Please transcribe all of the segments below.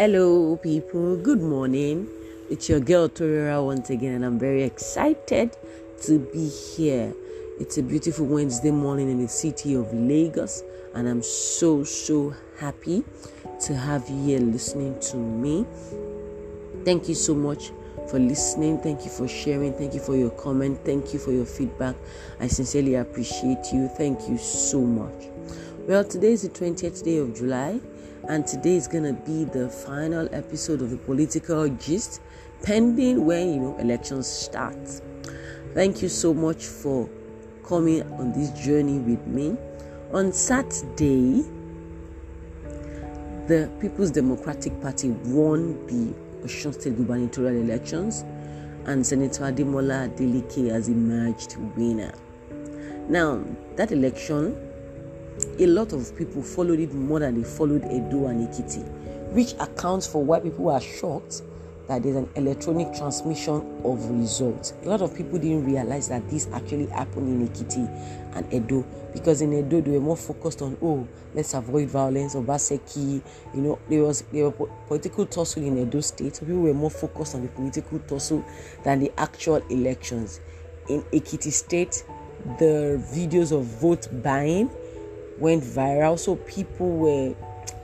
Hello, people. Good morning. It's your girl Torera once again, and I'm very excited to be here. It's a beautiful Wednesday morning in the city of Lagos, and I'm so so happy to have you here listening to me. Thank you so much for listening. Thank you for sharing. Thank you for your comment. Thank you for your feedback. I sincerely appreciate you. Thank you so much. Well, today is the 20th day of July, and today is to be the final episode of the political gist, pending when you know elections start. Thank you so much for coming on this journey with me. On Saturday, the People's Democratic Party won the Osun State gubernatorial elections, and Senator Ademola Adeleke has emerged winner. Now, that election, a lot of people followed it more than they followed Edo and Ekiti, which accounts for why people are shocked that there's an electronic transmission of results. A lot of people didn't realize that this actually happened in Ekiti and Edo because in Edo they were more focused on oh let's avoid violence Obaseki. You know there was there were political tussle in Edo State, so people were more focused on the political tussle than the actual elections. In Ekiti State, the videos of vote buying went viral, so people were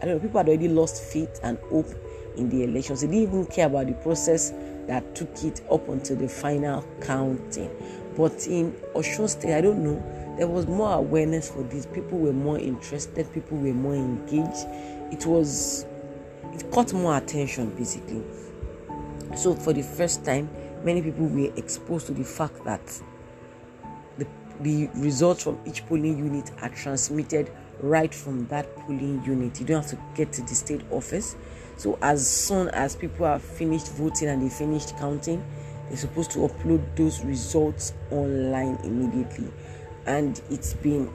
I don't know people had already lost faith and hope in the elections. They didn't even care about the process that took it up until the final counting. But in Osun State, I don't know, there was more awareness for this. People were more interested, people were more engaged. It was, it caught more attention basically. So for the first time, many people were exposed to the fact that the, results from each polling unit are transmitted right from that polling unit. You don't have to get to the state office. So as soon as people have finished voting and they finished counting, they're supposed to upload those results online immediately. And it's been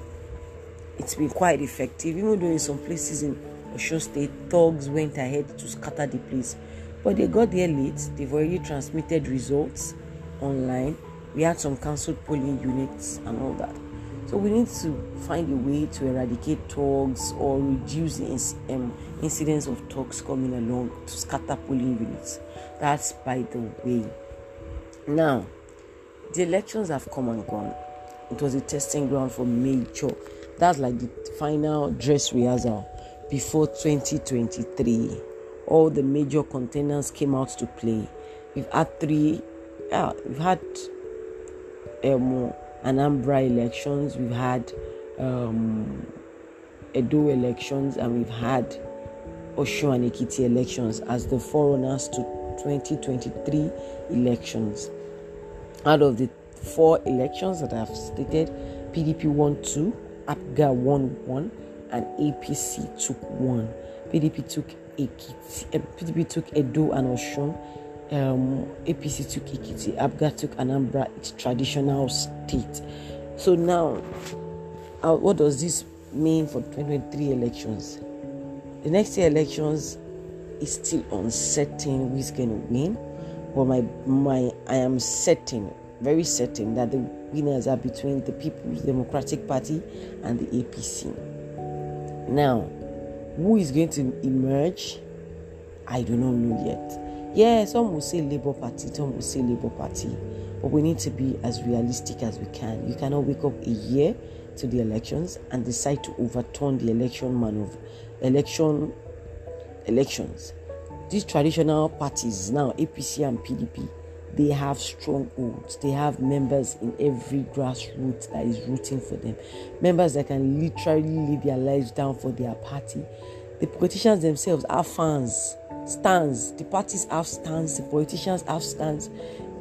it's been quite effective, even though in some places in Osun State, thugs went ahead to scatter the place. But they got there late, they've already transmitted results online. We had some cancelled polling units and all that. So we need to find a way to eradicate thugs or reduce the inc- um, incidence of thugs coming along to scatter polling units. That's by the way. Now, the elections have come and gone. It was a testing ground for major. That's like the final dress rehearsal before 2023. All the major contenders came out to play. We've had three. Yeah, we've had um, Anambra elections, we've had um, Edo elections, and we've had Osun and Ekiti elections as the forerunners to 2023 elections. Out of the four elections that I've stated, PDP won two, APGA won one, and APC took one. PDP took Ekiti, PDP took Edo and Osun um, APC took Ekiti, APGA took Anambra, its traditional state. So now, uh, what does this mean for 2023 elections? The next year elections is still uncertain who is going to win, but my my I am certain, very certain that the winners are between the People's Democratic Party and the APC. Now, who is going to emerge? I do not know yet. Yeah, some will say Labour Party, some will say Labour Party, but we need to be as realistic as we can. You cannot wake up a year to the elections and decide to overturn the election maneuver, election elections. These traditional parties now, APC and PDP, they have strongholds. They have members in every grassroots that is rooting for them. Members that can literally lay their lives down for their party. The politicians themselves are fans stands. The parties have stands, the politicians have stands.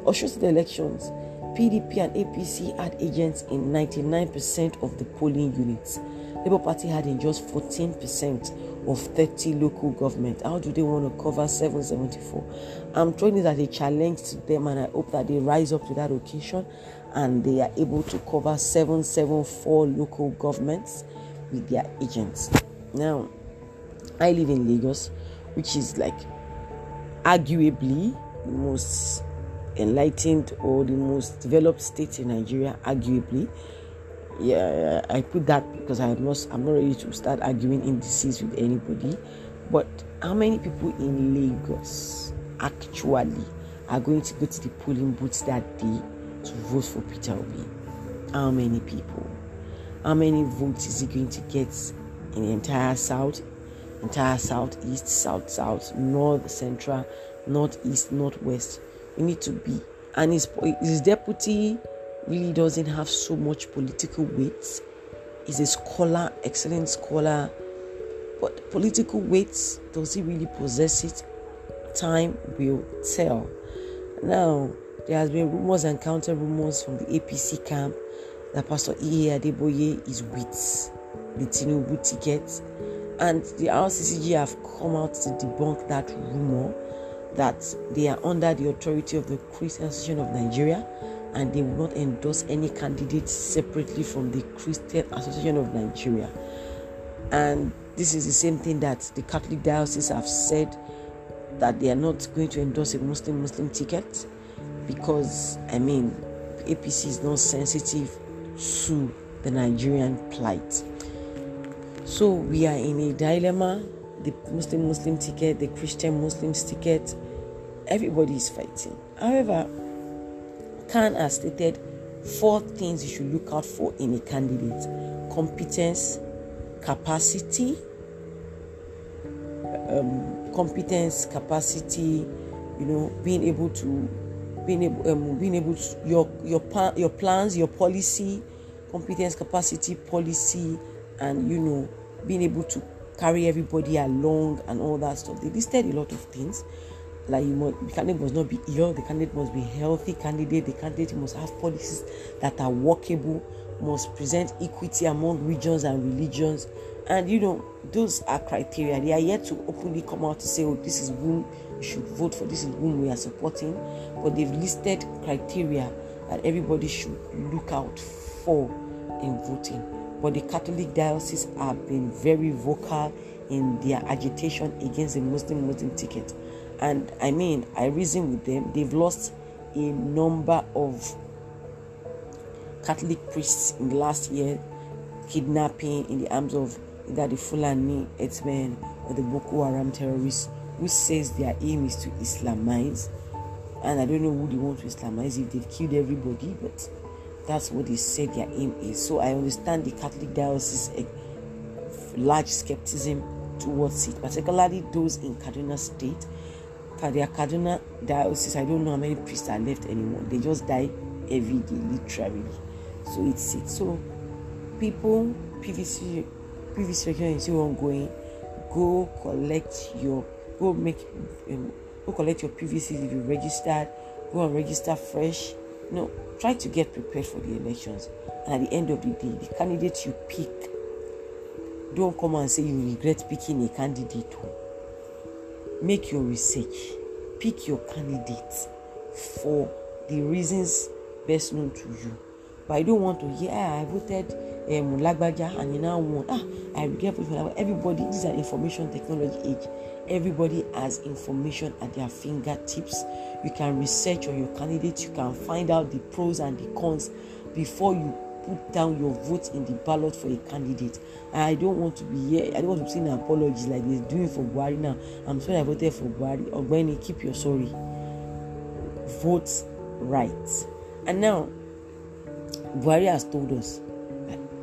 Osun the elections, PDP and APC had agents in 99% of the polling units. Labour Party had in just 14% of 30 local government. How do they want to cover 774? I'm throwing it as a challenge to them, and I hope that they rise up to that occasion and they are able to cover 774 local governments with their agents. Now, I live in Lagos which is like arguably the most enlightened or the most developed state in Nigeria, arguably. Yeah, I put that because I'm not I'm not ready to start arguing indices with anybody. But how many people in Lagos actually are going to go to the polling booths that day to vote for Peter Obi? How many people? How many votes is he going to get in the entire South, entire south, east, South, South, North, Central, Northeast, Northwest? We need to be. And his, his deputy really doesn't have so much political weight. He's a scholar, excellent scholar. But political weight, does he really possess it? Time will tell. Now, there has been rumors and counter rumors from the APC camp that Pastor E. Adeboye is with the Tinubu ticket. And the RCCG have come out to debunk that rumor that they are under the authority of the Christian Association of Nigeria and they will not endorse any candidates separately from the Christian Association of Nigeria. And this is the same thing that the Catholic diocese have said that they are not going to endorse a Muslim Muslim ticket because I mean APC is not sensitive to the Nigerian plight. So we are in a dilemma. The Muslim Muslim ticket, the Christian Muslims ticket, everybody is fighting. However, CAN has stated four things you should look out for in a candidate competence, capacity, um, competence, capacity, you know, being able to being able um, being able to your your your plans, your policy, competence, capacity, policy, and you know being able to carry everybody along and all that stuff. They listed a lot of things. Like you must, the candidate must not be ill, the candidate must be healthy candidate, the candidate must have policies that are workable, must present equity among regions and religions. And you know, those are criteria. They are yet to openly come out to say, oh, this is whom you should vote for, this is whom we are supporting. But they've listed criteria that everybody should look out for in voting but the Catholic diocese have been very vocal in their agitation against the Muslim Muslim ticket. And I mean, I reason with them, they've lost a number of Catholic priests in the last year, kidnapping in the arms of either the Fulani Edsmen or the Boko Haram terrorists who says their aim is to Islamize. And I don't know who they want to Islamize if they've killed everybody, but that's what they said their aim is. So I understand the Catholic diocese a large skepticism towards it, particularly those in Kaduna State. For their Kaduna diocese, I don't know how many priests are left anymore. They just die every day, literally. So it's it. So people, PVC, PVC regulation is still ongoing. Go collect your, go make, um, go collect your PVC if you registered. Go and register fresh. No, try to get prepared for the elections. And at the end of the day, the candidate you pick, don't come and say you regret picking a candidate. Make your research. Pick your candidate for the reasons best known to you. But I don't want to hear, ah, I voted um, Lagbaja and you now won. Ah, I regret for Everybody, this is an information technology age. Everybody has information at their fingertips. You can research on your candidate you can find out the pros and the cons before you put down your vote in the ballot for a candidate. I don't want to be here i don't want to see an apology like they're doing for buhari now. I'm sorry i voted for buhari. Ogbeni keep your sorry. Vote right. And now buhari has told us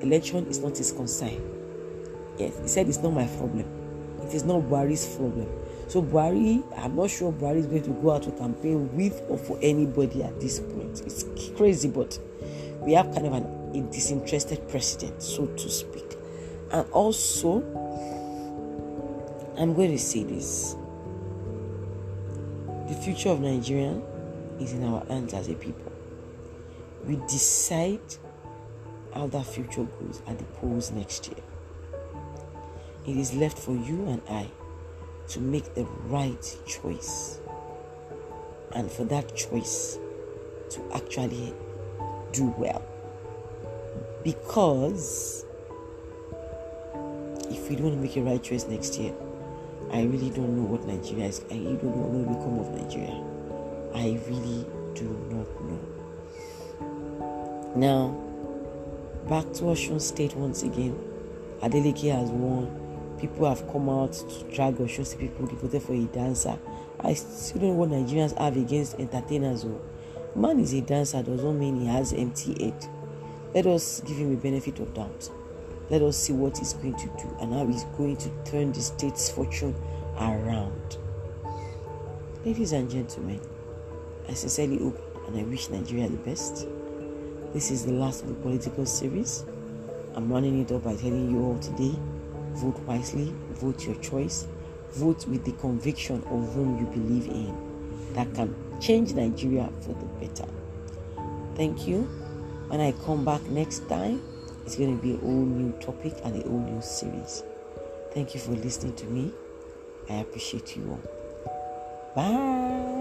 election is not his concern yes he said it's not my problem it is not buhari's problem so Buhari, I'm not sure Buhari is going to go out to campaign with or for anybody at this point. It's crazy, but we have kind of an, a disinterested president, so to speak. And also, I'm going to say this: the future of Nigeria is in our hands as a people. We decide that future goes at the polls next year. It is left for you and I to make the right choice and for that choice to actually do well. Because if we don't make a right choice next year, I really don't know what Nigeria is. I don't know what will become of Nigeria. I really do not know. Now, back to Osun State once again. Adeleke has won people have come out to drag or show people they voted for a dancer. I still don't know what Nigerians have against entertainers. Oh. Man is a dancer doesn't mean he has empty head. Let us give him a benefit of doubt. Let us see what he's going to do and how he's going to turn the state's fortune around. Ladies and gentlemen, I sincerely hope and I wish Nigeria the best. This is the last of the political series. I'm running it up by telling you all today vote wisely, vote your choice, vote with the conviction of whom you believe in that can change Nigeria for the better. Thank you. When I come back next time, it's going to be a whole new topic and a whole new series. Thank you for listening to me. I appreciate you all. Bye.